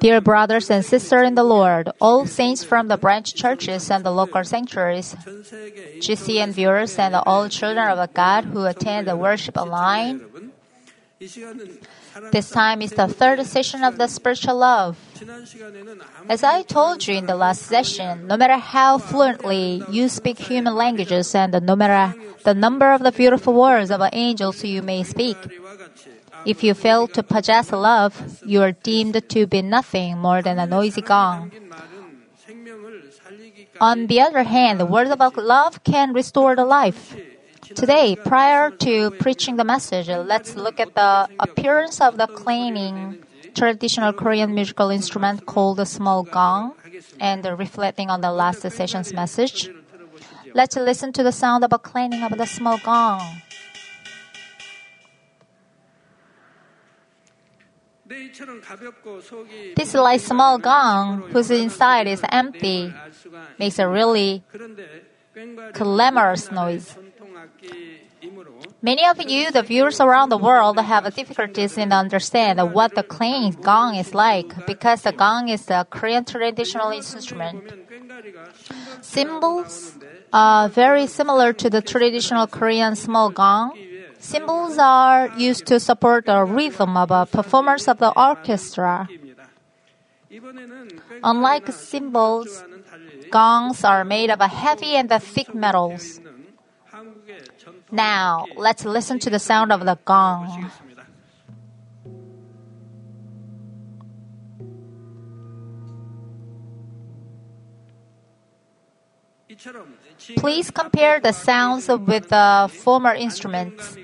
Dear brothers and sisters in the Lord, all saints from the branch churches and the local sanctuaries, GCN viewers and all children of God who attend the worship online, this time is the third session of the spiritual love. As I told you in the last session, no matter how fluently you speak human languages and no matter the number of the beautiful words of angels you may speak, if you fail to possess love, you are deemed to be nothing more than a noisy gong. On the other hand, the word of love can restore the life. Today, prior to preaching the message, let's look at the appearance of the clanging traditional Korean musical instrument called the small gong and reflecting on the last session's message. Let's listen to the sound of a clanging of the small gong. This like small gong whose inside is empty makes a really clamorous noise. Many of you, the viewers around the world, have difficulties in understand what the clanging gong is like because the gong is a Korean traditional instrument. Cymbals are very similar to the traditional Korean small gong. Cymbals are used to support the rhythm of a performance of the orchestra. Unlike cymbals, gongs are made of heavy and thick metals. Now, let's listen to the sound of the gong. Please compare the sounds with the former instruments.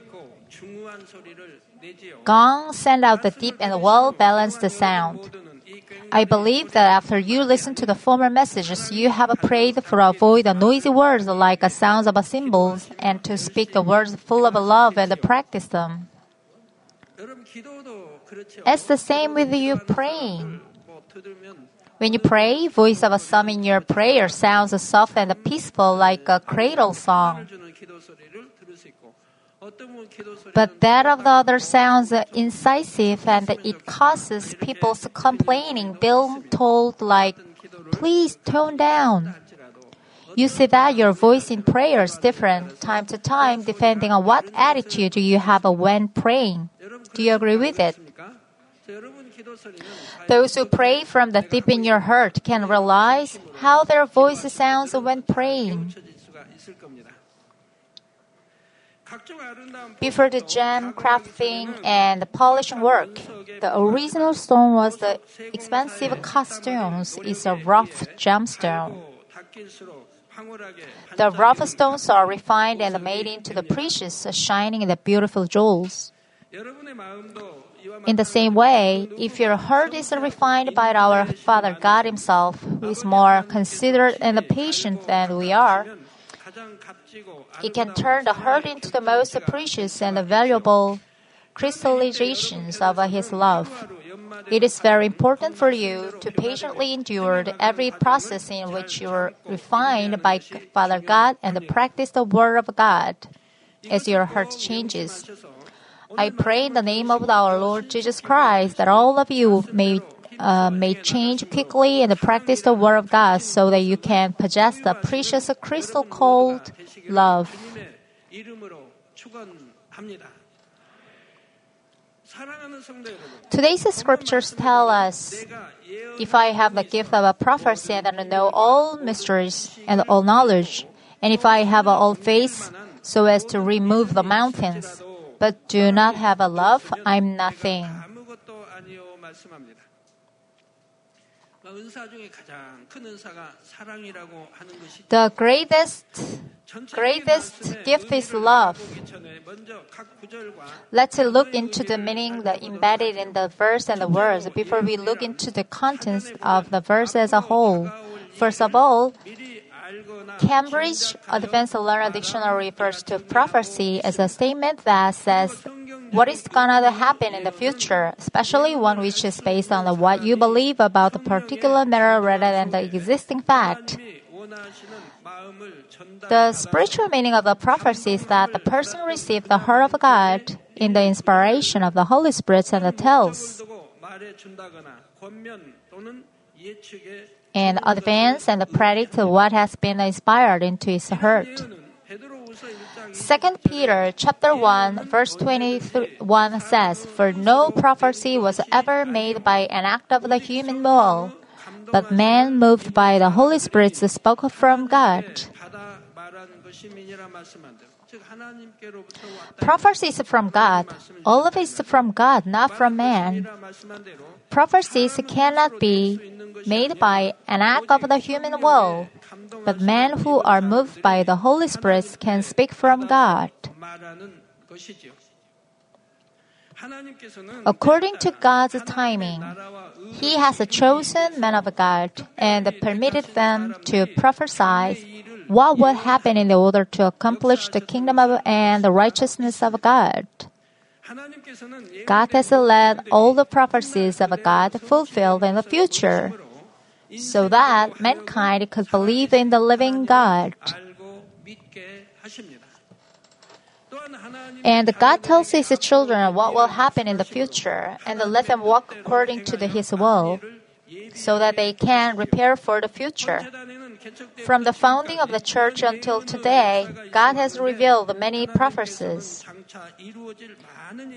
Gong send out the deep and well balanced sound. I believe that after you listen to the former messages, you have prayed for avoid the noisy words like the sounds of cymbals and to speak the words full of love and practice them. It's the same with you praying. When you pray, voice of some in your prayer sounds soft and peaceful like a cradle song. But that of the other sounds incisive and it causes people's complaining, being told like, please tone down. You see that your voice in prayer is different time to time depending on what attitude you have when praying. Do you agree with it? Those who pray from the deep in your heart can realize how their voice sounds when praying. Before the gem crafting and the polishing work, the original stone was the expensive costumes is a rough gemstone. The rough stones are refined and made into the precious, shining and beautiful jewels. In the same way, if your heart is refined by our Father God Himself, who is more considerate and patient than we are, He can turn the heart into the most precious and valuable crystallizations of His love. It is very important for you to patiently endure every process in which you are refined by Father God and practice the Word of God as your heart changes. I pray in the name of our Lord Jesus Christ that all of you may uh, may change quickly and practice the Word of God so that you can possess the precious crystal called love. Today's scriptures tell us if I have the gift of a prophecy and I know all mysteries and all knowledge, and if I have all faith so as to remove the mountains, but do not have a love, I'm nothing. The greatest greatest gift is love. Let's look into the meaning that embedded in the verse and the words before we look into the contents of the verse as a whole. First of all, Cambridge Advanced Learner Dictionary refers to prophecy as a statement that says what is gonna happen in the future, especially one which is based on what you believe about a particular matter rather than the existing fact. The spiritual meaning of the prophecy is that the person received the heart of God in the inspiration of the Holy Spirit and the tells and advance and predict what has been inspired into his heart. 2 Peter chapter 1 verse 21 says, For no prophecy was ever made by an act of the human will, but man moved by the Holy Spirit spoke from God. Prophecy is from God. All of it is from God, not from man. Prophecies cannot be made by an act of the human will, but men who are moved by the Holy Spirit can speak from God. According to God's timing, He has chosen men of God and permitted them to prophesy what will happen in order to accomplish the kingdom of and the righteousness of God. God has let all the prophecies of God fulfilled in the future so that mankind could believe in the living God. And God tells His children what will happen in the future and let them walk according to the, His will so that they can prepare for the future. From the founding of the church until today, God has revealed many prophecies.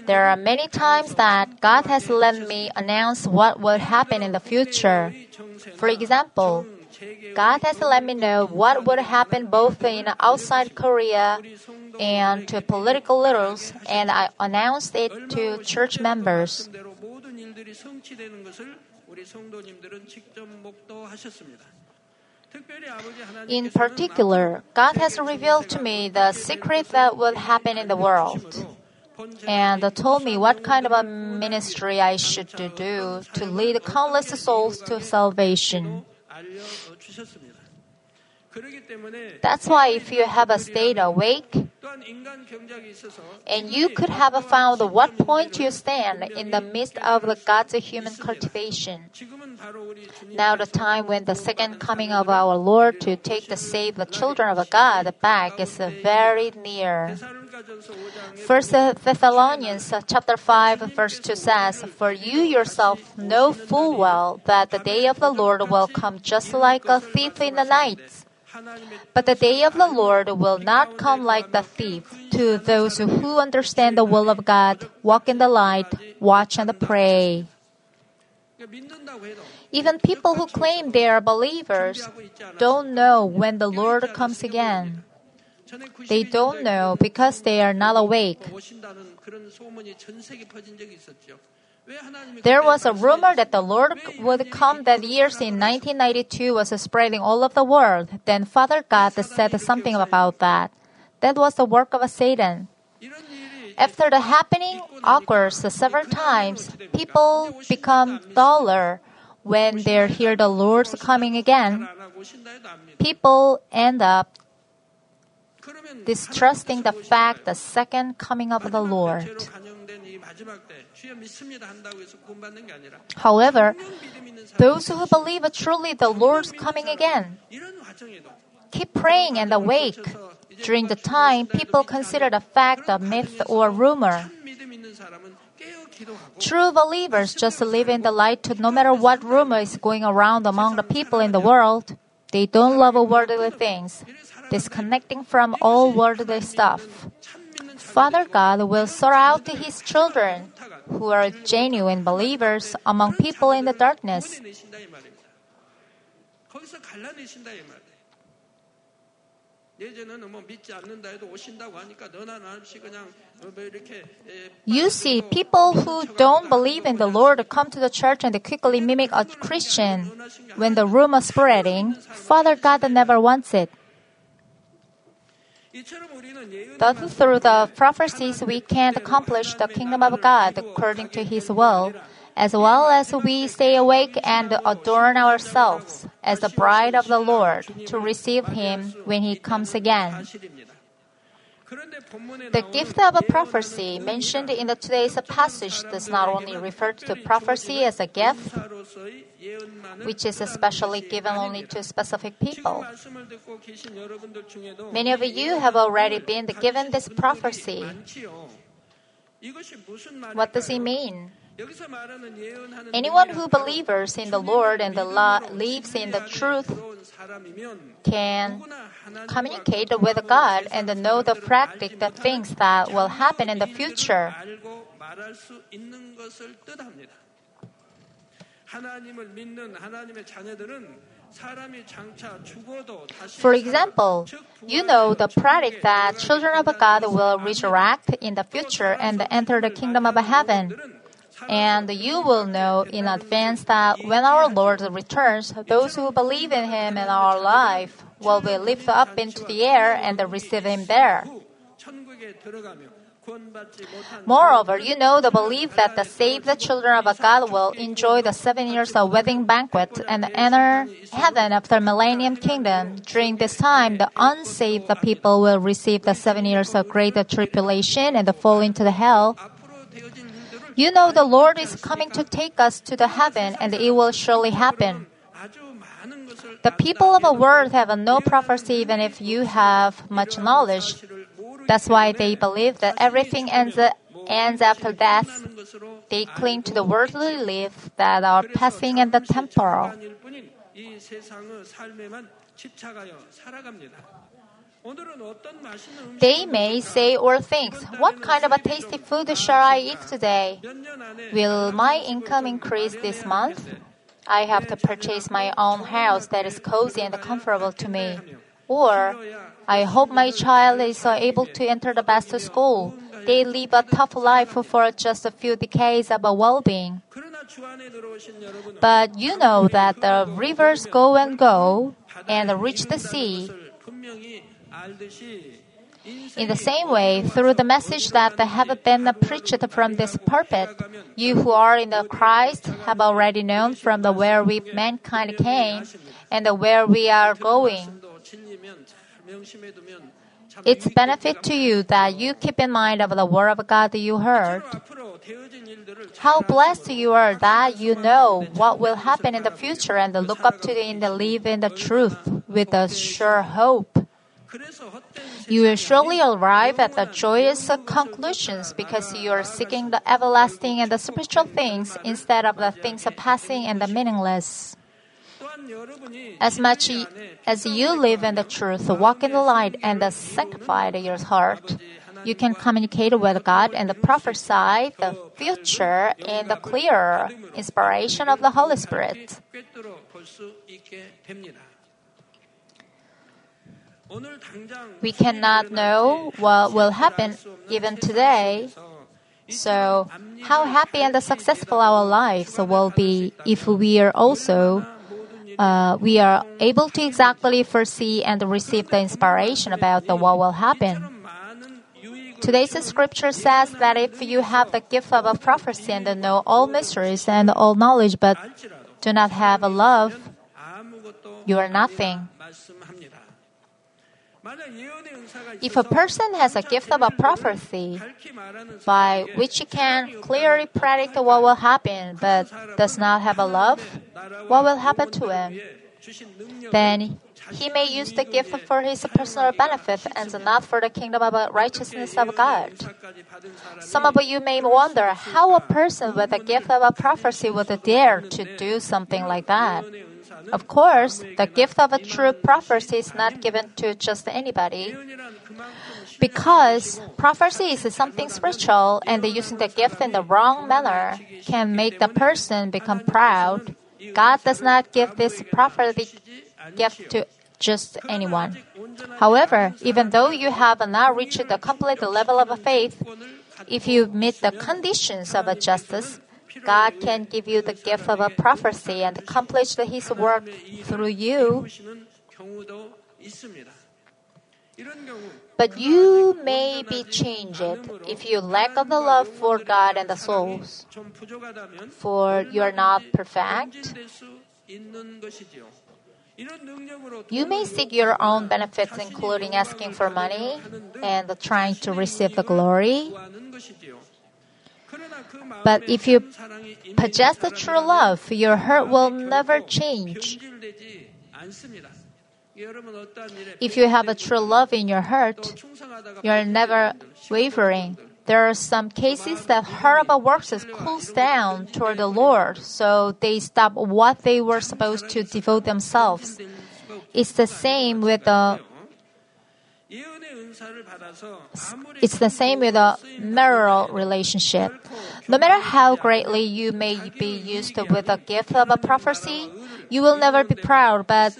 There are many times that God has let me announce what will happen in the future. For example, God has let me know what would happen both in outside Korea and to political leaders, and I announced it to church members. In particular, God has revealed to me the secret that will happen in the world and told me what kind of a ministry I should do to lead countless souls to salvation. That's why if you have a stayed awake, and you could have found what point you stand in the midst of the God's human cultivation. Now the time when the second coming of our Lord to take the save the children of God back is very near. First Thessalonians chapter 5 verse 2 says, For you yourself know full well that the day of the Lord will come just like a thief in the night. But the day of the Lord will not come like the thief. To those who understand the will of God, walk in the light, watch and pray. Even people who claim they are believers don't know when the Lord comes again. They don't know because they are not awake. There was a rumor that the Lord would come that year in 1992 was spreading all over the world. Then Father God said something about that. That was the work of Satan. After the happening occurs several times, people become duller when they hear the Lord's coming again. People end up distrusting the fact the second coming of the Lord. However, those who believe truly the Lord's coming again keep praying and awake during the time people consider the fact a myth or rumor. True believers just live in the light no matter what rumor is going around among the people in the world. They don't love worldly things, disconnecting from all worldly stuff. Father God will sort out His children who are genuine believers among people in the darkness. You see, people who don't believe in the Lord come to the church and they quickly mimic a Christian. When the rumor spreading, Father God never wants it. Thus, through the prophecies, we can accomplish the kingdom of God according to His will, as well as we stay awake and adorn ourselves as the bride of the Lord to receive Him when He comes again. The gift of a prophecy mentioned in the today's passage does not only refer to prophecy as a gift, which is especially given only to specific people. Many of you have already been given this prophecy. What does it mean? Anyone who believes in the Lord and the law, lives in the truth can communicate with God and know the practice, the things that will happen in the future. For example, you know the product that children of God will resurrect in the future and enter the kingdom of heaven. And you will know in advance that when our Lord returns, those who believe in him and our life will be lifted up into the air and receive him there. Moreover, you know the belief that the saved children of God will enjoy the seven years of wedding banquet and enter heaven after millennium kingdom. During this time, the unsaved people will receive the seven years of great tribulation and fall into the hell. You know the Lord is coming to take us to the heaven and it will surely happen. The people of the world have no prophecy even if you have much knowledge. That's why they believe that everything ends, ends after death. They cling to the worldly life that are passing and the temporal. They may say or think, What kind of a tasty food shall I eat today? Will my income increase this month? I have to purchase my own house that is cozy and comfortable to me. Or, I hope my child is uh, able to enter the best school. They live a tough life for just a few decades of well being. But you know that the rivers go and go and reach the sea. In the same way, through the message that have been preached from this pulpit, you who are in the Christ have already known from the where we mankind came and where we are going. It's benefit to you that you keep in mind of the word of God you heard. How blessed you are that you know what will happen in the future and look up to the, living live in the truth with a sure hope. You will surely arrive at the joyous conclusions because you are seeking the everlasting and the spiritual things instead of the things passing and the meaningless. As much as you live in the truth, walk in the light, and sanctify your heart, you can communicate with God and prophesy the future in the clear inspiration of the Holy Spirit. We cannot know what will happen even today. So, how happy and successful our lives will be if we are also uh, we are able to exactly foresee and receive the inspiration about the what will happen. Today's scripture says that if you have the gift of a prophecy and know all mysteries and all knowledge, but do not have a love, you are nothing. If a person has a gift of a prophecy by which he can clearly predict what will happen but does not have a love, what will happen to him? Then he may use the gift for his personal benefit and not for the kingdom of righteousness of God. Some of you may wonder how a person with a gift of a prophecy would dare to do something like that. Of course, the gift of a true prophecy is not given to just anybody. Because prophecy is something spiritual, and using the gift in the wrong manner can make the person become proud. God does not give this prophetic gift to just anyone. However, even though you have not reached the complete level of faith, if you meet the conditions of a justice, God can give you the gift of a prophecy and accomplish His work through you. But you may be changed if you lack of the love for God and the souls, for you are not perfect. You may seek your own benefits, including asking for money and trying to receive the glory. But if you possess the true love, your heart will never change. If you have a true love in your heart, you're never wavering. There are some cases that horrible works cools down toward the Lord, so they stop what they were supposed to devote themselves. It's the same with the it's the same with a marital relationship. No matter how greatly you may be used with the gift of a prophecy, you will never be proud, but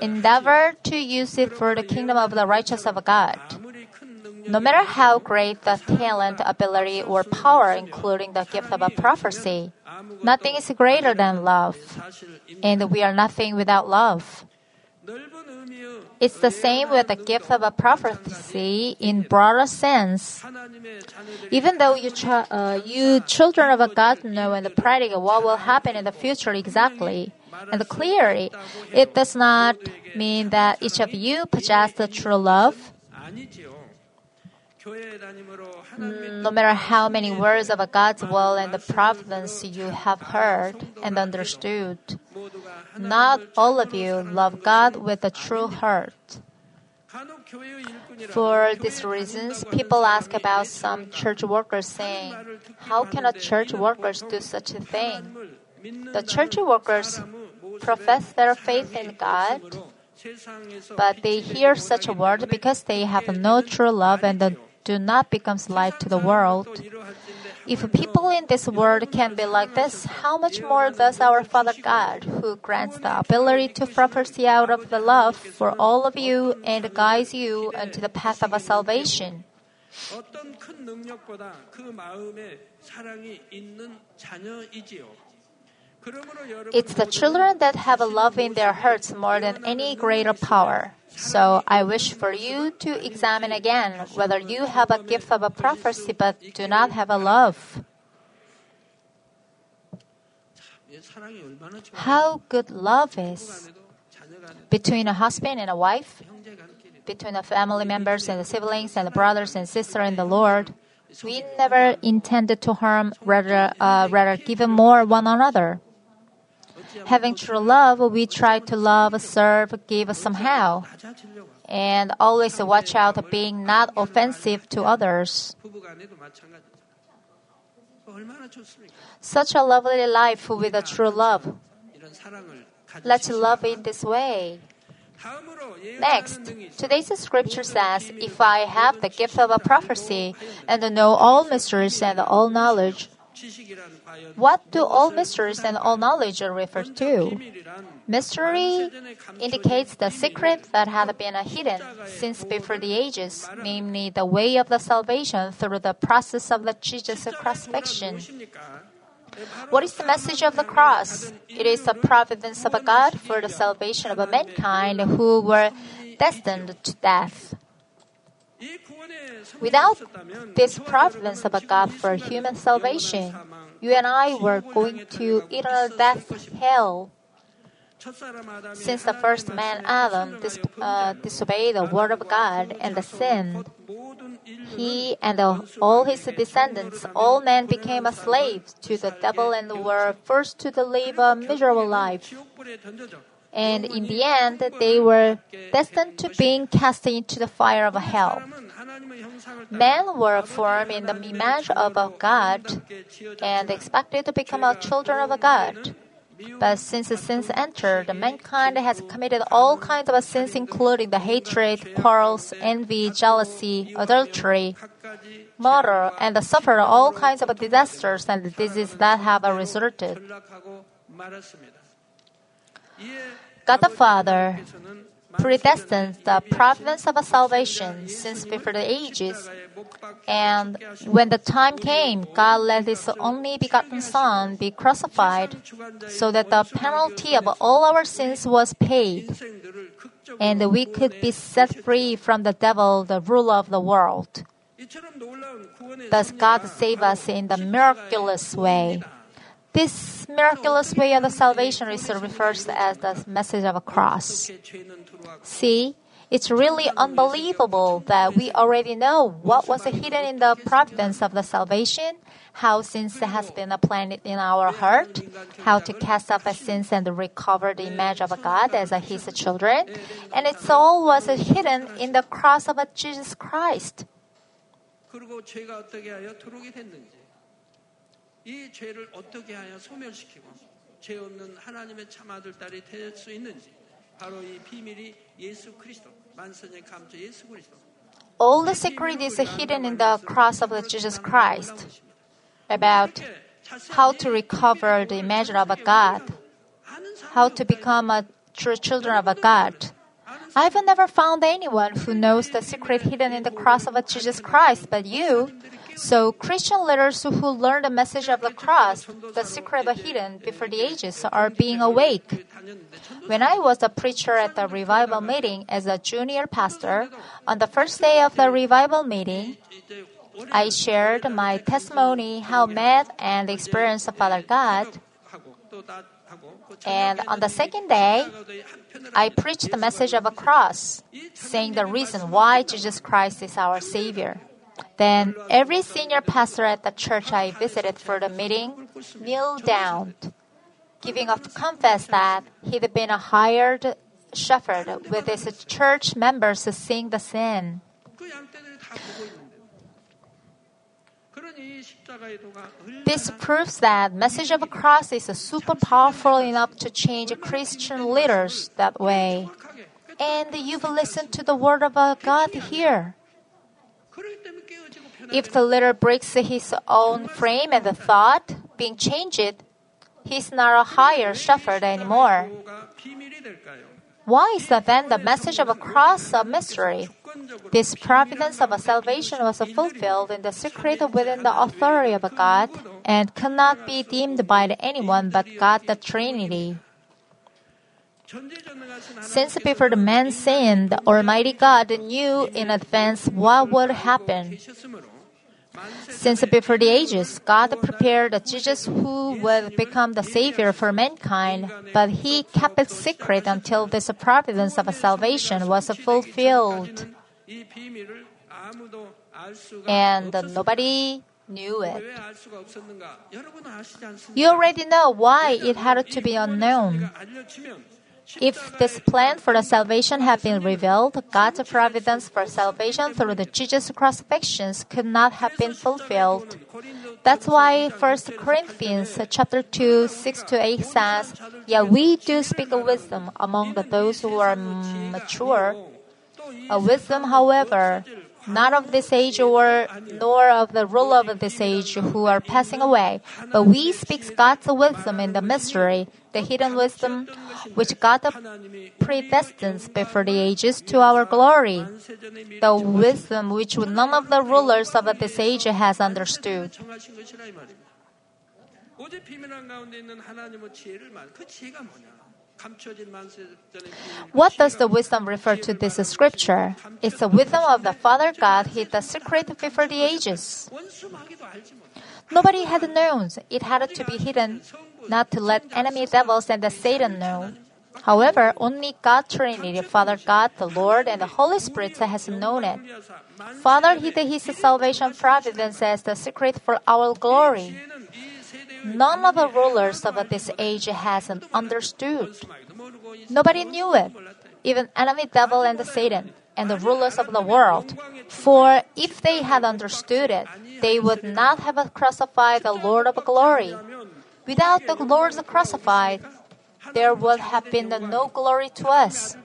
endeavor to use it for the kingdom of the righteous of God. No matter how great the talent, ability, or power, including the gift of a prophecy, nothing is greater than love. And we are nothing without love. It's the same with the gift of a prophecy in broader sense. Even though you, ch- uh, you children of a God know and predict what will happen in the future exactly and clearly, it does not mean that each of you possess the true love. No matter how many words of God's will and the providence you have heard and understood, not all of you love God with a true heart. For these reasons, people ask about some church workers saying, How can a church workers do such a thing? The church workers profess their faith in God, but they hear such a word because they have no true love and do not become light to the world. If people in this world can be like this, how much more does our Father God, who grants the ability to prophesy out of the love for all of you and guides you into the path of salvation? 어떤 큰 능력보다 그 마음에 사랑이 있는 자녀이지요. It's the children that have a love in their hearts more than any greater power. So I wish for you to examine again whether you have a gift of a prophecy but do not have a love. How good love is between a husband and a wife, between the family members and the siblings and the brothers and sisters in the Lord. We never intended to harm, rather, uh, rather give more one another. Having true love, we try to love, serve, give somehow, and always watch out being not offensive to others. Such a lovely life with a true love. Let's love in this way. Next, today's scripture says, If I have the gift of a prophecy and know all mysteries and all knowledge, what do all mysteries and all knowledge refer to? Mystery indicates the secret that had been hidden since before the ages, namely the way of the salvation through the process of the Jesus crucifixion. What is the message of the cross? It is the providence of God for the salvation of mankind who were destined to death. Without this providence of God for human salvation, you and I were going to eternal death, hell. Since the first man Adam dis- uh, disobeyed the word of God and sinned, he and the, all his descendants, all men became a slave to the devil and were forced to live a miserable life. And in the end, they were destined to being cast into the fire of hell. Men were formed in the image of a God and expected to become a children of a God. But since sins entered, mankind has committed all kinds of sins, including the hatred, quarrels, envy, jealousy, adultery, murder, and suffered all kinds of disasters and diseases that have resulted. God the Father predestined the providence of salvation since before the ages. And when the time came, God let His only begotten Son be crucified so that the penalty of all our sins was paid and we could be set free from the devil, the ruler of the world. Thus, God saved us in the miraculous way. This miraculous way of the salvation is referred to as the message of a cross. See, it's really unbelievable that we already know what was hidden in the providence of the salvation, how sins has been planted in our heart, how to cast off the sins and recover the image of God as His children, and it's all was hidden in the cross of Jesus Christ. 이 죄를 어떻게 하여 소멸시키고 죄 없는 하나님의 참 아들 딸이 될 수 있는지 바로 이 비밀이 예수 그리스도 만선의 감초 예수 그리스도 All the secret is hidden in the cross of Jesus Christ about how to recover the image of a God, how to become a true children of a God. I've never found anyone who knows the secret hidden in the cross of Jesus Christ but you. So, Christian leaders who learn the message of the cross, the secret of hidden before the ages, are being awake. When I was a preacher at the revival meeting as a junior pastor, on the first day of the revival meeting, I shared my testimony how met and experienced Father God. And on the second day, I preached the message of a cross, saying the reason why Jesus Christ is our Savior. Then every senior pastor at the church I visited for the meeting kneeled down, giving a confess that he'd been a hired shepherd with his church members seeing the sin. This proves that message of cross is super powerful enough to change Christian leaders that way. And you've listened to the word of God here. If the letter breaks his own frame and the thought, being changed, he's not a higher shepherd anymore. Why is then the message of a cross a mystery? This providence of a salvation was fulfilled in the secret within the authority of God and cannot be deemed by anyone but God the Trinity. Since before the man sinned, the Almighty God knew in advance what would happen. Since before the ages, God prepared Jesus who would become the Savior for mankind, but he kept it secret until this providence of salvation was fulfilled. And nobody knew it. You already know why it had to be unknown. If this plan for the salvation had been revealed, God's providence for salvation through the Jesus crucifixions could not have been fulfilled. That's why 1 Corinthians chapter 2, 6 to 8 says, Yet yeah, we do speak wisdom among those who are mature. A wisdom, however, not of this age or nor of the ruler of this age who are passing away, but we speak God's wisdom in the mystery, the hidden wisdom which God predestines before the ages to our glory, the wisdom which none of the rulers of this age has understood. What does the wisdom refer to this scripture? It's the wisdom of the Father God hid the secret before the ages. Nobody had known. It had to be hidden, not to let enemy devils and the Satan know. However, only God Trinity, Father God, the Lord, and the Holy Spirit has known it. Father hid his salvation providence as the secret for our glory. None of the rulers of this age has understood. Nobody knew it, even enemy devil and Satan and the rulers of the world. For if they had understood it, they would not have crucified the Lord of glory. Without the Lord crucified, there would have been no glory to us.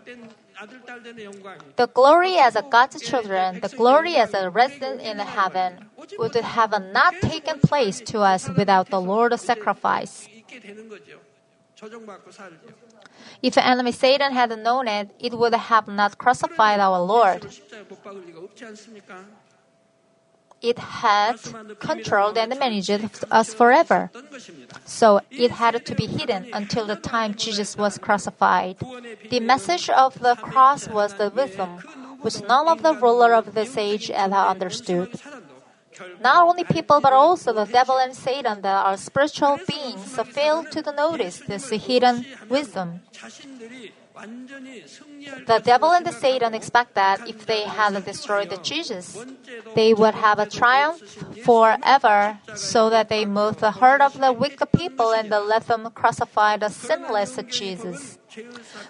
The glory as a God's children, the glory as a resident in heaven, would have not taken place to us without the Lord's sacrifice. If the enemy Satan had known it, it would have not crucified our Lord. It had controlled and managed us forever. So it had to be hidden until the time Jesus was crucified. The message of the cross was the wisdom, which none of the ruler of this age ever understood. Not only people, but also the devil and Satan that are spiritual beings fail to notice this hidden wisdom. The devil and the Satan expect that if they had destroyed the Jesus, they would have a triumph forever, so that they move the heart of the wicked people and let them crucify the sinless Jesus.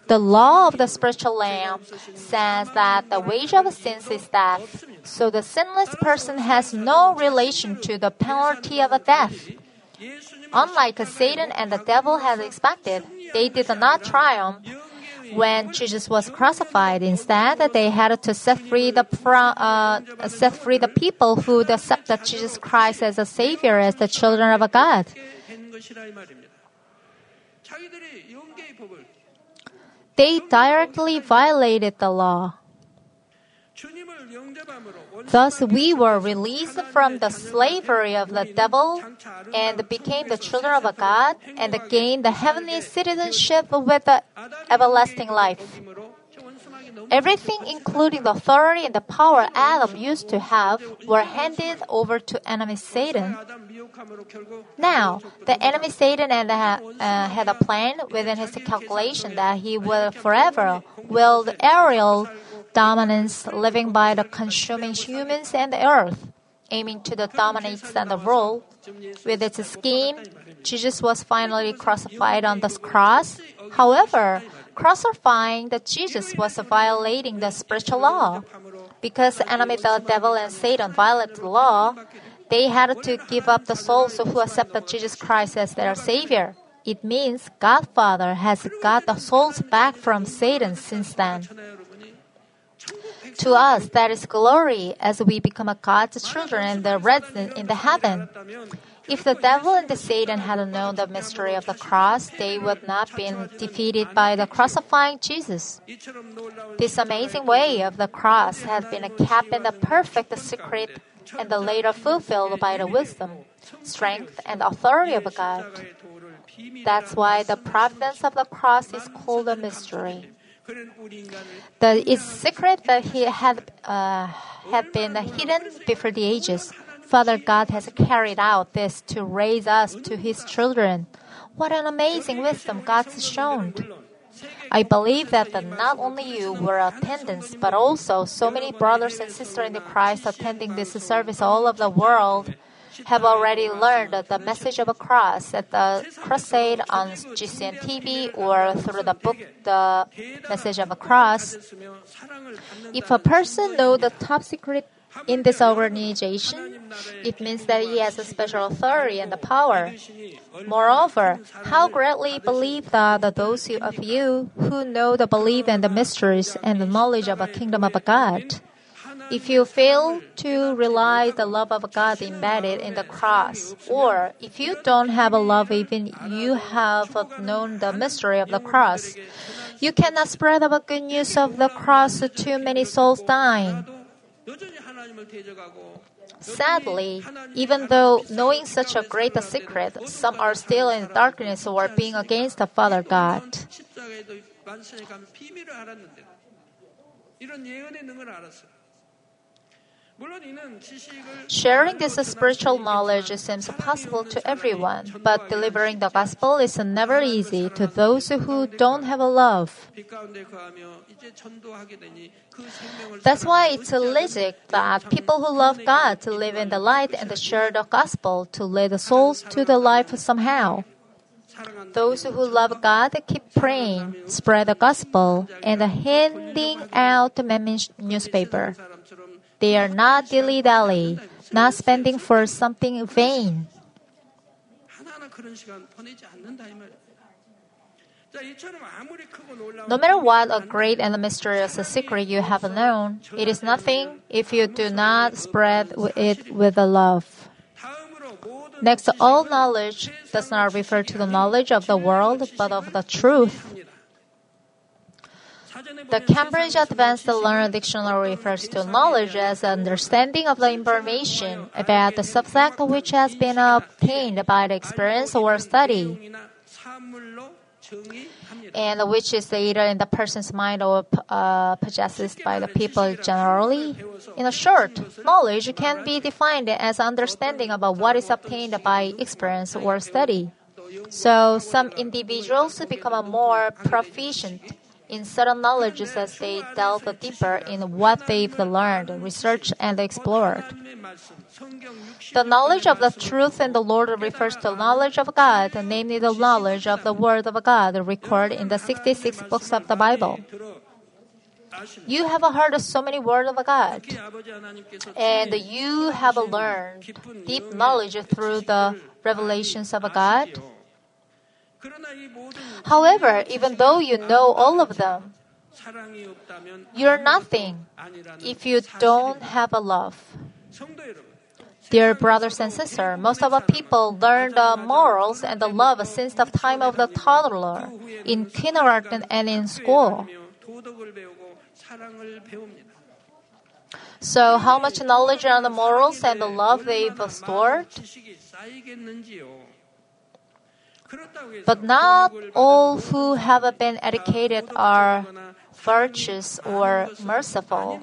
The law of the spiritual lamb says that the wage of sins is death, so the sinless person has no relation to the penalty of death. Unlike Satan and the devil had expected, they did not triumph when Jesus was crucified. Instead, they had to set free the uh, set free the people who accepted Jesus Christ as a Savior, as the children of God. They directly violated the law. Thus, we were released from the slavery of the devil and became the children of God and gained the heavenly citizenship with the everlasting life. Everything, including the authority and the power Adam used to have, were handed over to enemy Satan. Now, the enemy Satan had, uh, had a plan within his calculation that he would forever wield aerial dominance, living by the consuming humans and the earth, aiming to the dominate and the rule. With its scheme, Jesus was finally crucified on the cross. However, crucifying that Jesus was violating the spiritual law. Because enemy the devil and Satan violated the law, they had to give up the souls who accepted Jesus Christ as their Savior. It means God Father has got the souls back from Satan since then. To us, that is glory as we become a God's children and the resident in the heaven. If the devil and the Satan had known the mystery of the cross, they would not been defeated by the crucifying Jesus. This amazing way of the cross has been kept in the perfect secret and the later fulfilled by the wisdom, strength, and authority of God. That's why the providence of the cross is called a mystery. The its secret that he had uh, had been hidden before the ages. Father God has carried out this to raise us to His children. What an amazing wisdom God's shown. I believe that not only you were attendants, but also so many brothers and sisters in Christ attending this service all over the world have already learned the message of a cross at the crusade on GCN TV or through the book The Message of a Cross. If a person knows the top secret in this organization, it means that he has a special authority and the power. Moreover, how greatly believe that those of you who know the belief and the mysteries and the knowledge of a kingdom of God. If you fail to realize the love of God embedded in the cross, or if you don't have a love even you have known the mystery of the cross, you cannot spread the good news of the cross to many souls dying. Sadly, even though knowing such a great secret, some are still in darkness or being against the Father God. Sharing this spiritual knowledge seems possible to everyone, but delivering the gospel is never easy to those who don't have a love. That's why it's logic that people who love God to live in the light and share the gospel to lead the souls to the life somehow. Those who love God keep praying, spread the gospel, and handing out the newspaper. They are not dilly dally, not spending for something vain. No matter what a great and mysterious secret you have known, it is nothing if you do not spread it with love. Next, all knowledge does not refer to the knowledge of the world, but of the truth. The Cambridge Advanced Learner Dictionary refers to knowledge as understanding of the information about the subject which has been obtained by the experience or study, and which is either in the person's mind or uh, possessed by the people generally. In a short, knowledge can be defined as understanding about what is obtained by experience or study. So, some individuals become more proficient in certain knowledges as they delve deeper in what they've learned, researched, and explored. The knowledge of the truth in the Lord refers to knowledge of God, namely the knowledge of the Word of God recorded in the 66 books of the Bible. You have heard so many words of God, and you have learned deep knowledge through the revelations of God However, even though you know all of them, you're nothing if you don't have a love. Dear brothers and sisters, most of our people learn the morals and the love since the time of the toddler, in kindergarten and in school. So, how much knowledge on the morals and the love they've stored? But not all who have been educated are virtuous or merciful.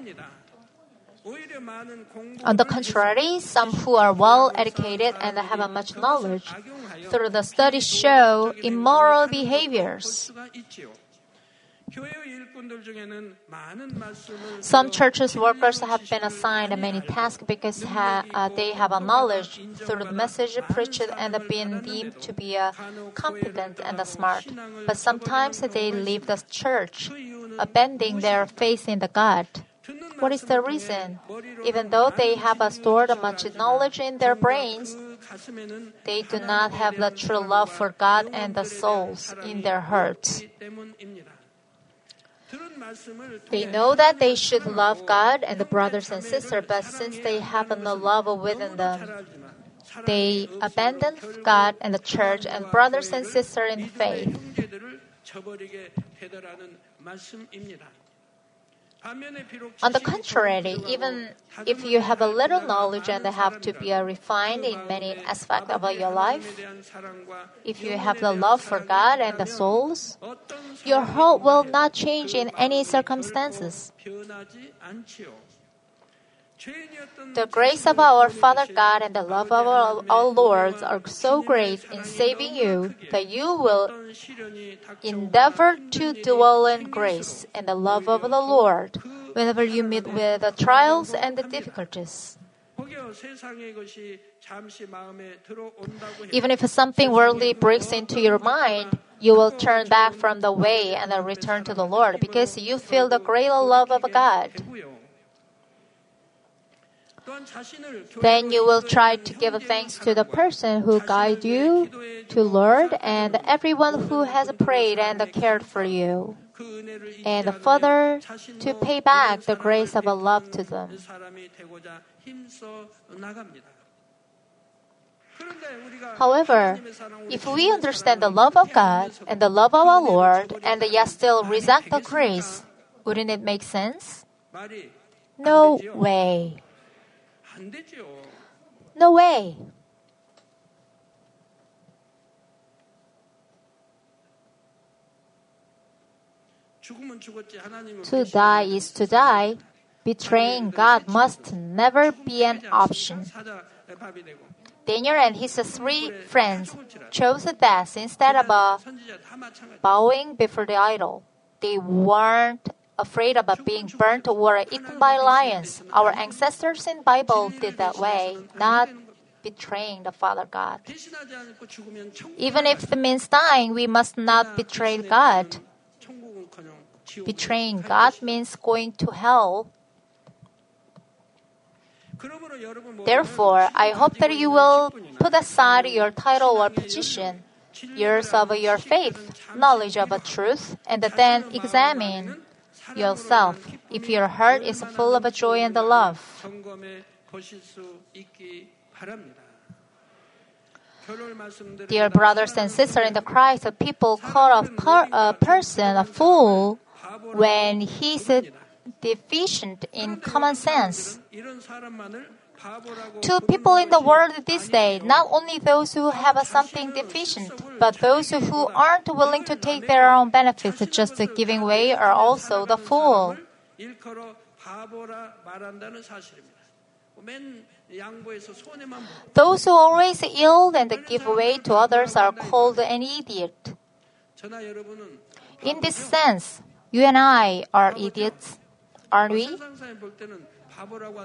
On the contrary, some who are well educated and have much knowledge through the studies show immoral behaviors. Some churches' workers have been assigned many tasks because ha, uh, they have a knowledge through the message preached and been deemed to be uh, competent and smart. But sometimes they leave the church, abandoning their faith in the God. What is the reason? Even though they have stored much knowledge in their brains, they do not have the true love for God and the souls in their hearts. They know that they should love God and the brothers and sisters, but since they have no love within them, they abandon God and the church and brothers and sisters in faith. On the contrary, even if you have a little knowledge and have to be refined in many aspects of your life, if you have the love for God and the souls, your heart will not change in any circumstances. The grace of our Father God and the love of our, our Lord are so great in saving you that you will endeavor to dwell in grace and the love of the Lord whenever you meet with the trials and the difficulties. Even if something worldly breaks into your mind, you will turn back from the way and return to the Lord because you feel the greater love of God. Then you will try to give thanks to the person who guided you to Lord and everyone who has prayed and cared for you. And further, to pay back the grace of Allah to them. However, if we understand the love of God and the love of our Lord and yet still reject the grace, wouldn't it make sense? No way. 안 되죠. No way. 죽으면 죽었지 하나님을 To die is to die. Betraying God must never be an option. 사자 밥이 되고 Daniel and his three friends chose death instead of uh, 선지자 다 마찬가지. bowing before the idol. They weren't afraid about being burnt or eaten by lions. Our ancestors in Bible did that way, not betraying the Father God. Even if it means dying, we must not betray God. Betraying God means going to hell. Therefore, I hope that you will put aside your title or position, years of your faith, knowledge of a truth, and then examine yourself if your heart is full of joy and love. Dear brothers and sisters in the Christ, people call a, per, a person a fool when he is deficient in common sense. To people in the world this day, not only those who have something deficient, but those who aren't willing to take their own benefits just giving way are also the fool. Those who always yield and give way to others are called an idiot. In this sense, you and I are idiots, aren't we?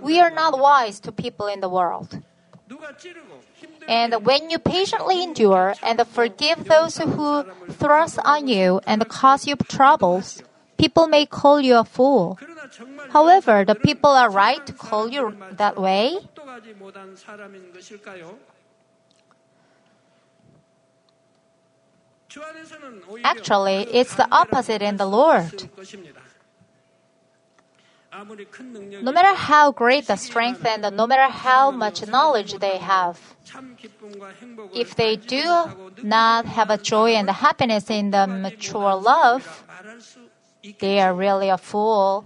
We are not wise to people in the world. And when you patiently endure and forgive those who thrust on you and cause you troubles, people may call you a fool. However, the people are right to call you that way. Actually, it's the opposite in the Lord. No matter how great the strength and no matter how much knowledge they have, if they do not have a joy and a happiness in the mature love, they are really a fool.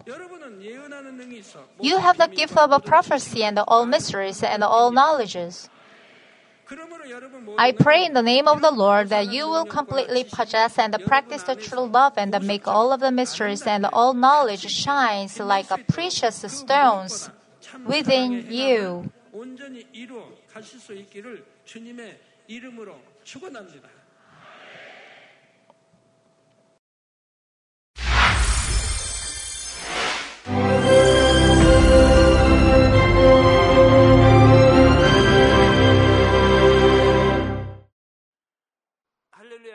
You have the gift of prophecy and all mysteries and all knowledges. I pray in the name of the Lord that you will completely possess and practice the true love and make all of the mysteries and all knowledge shines like precious stones within you.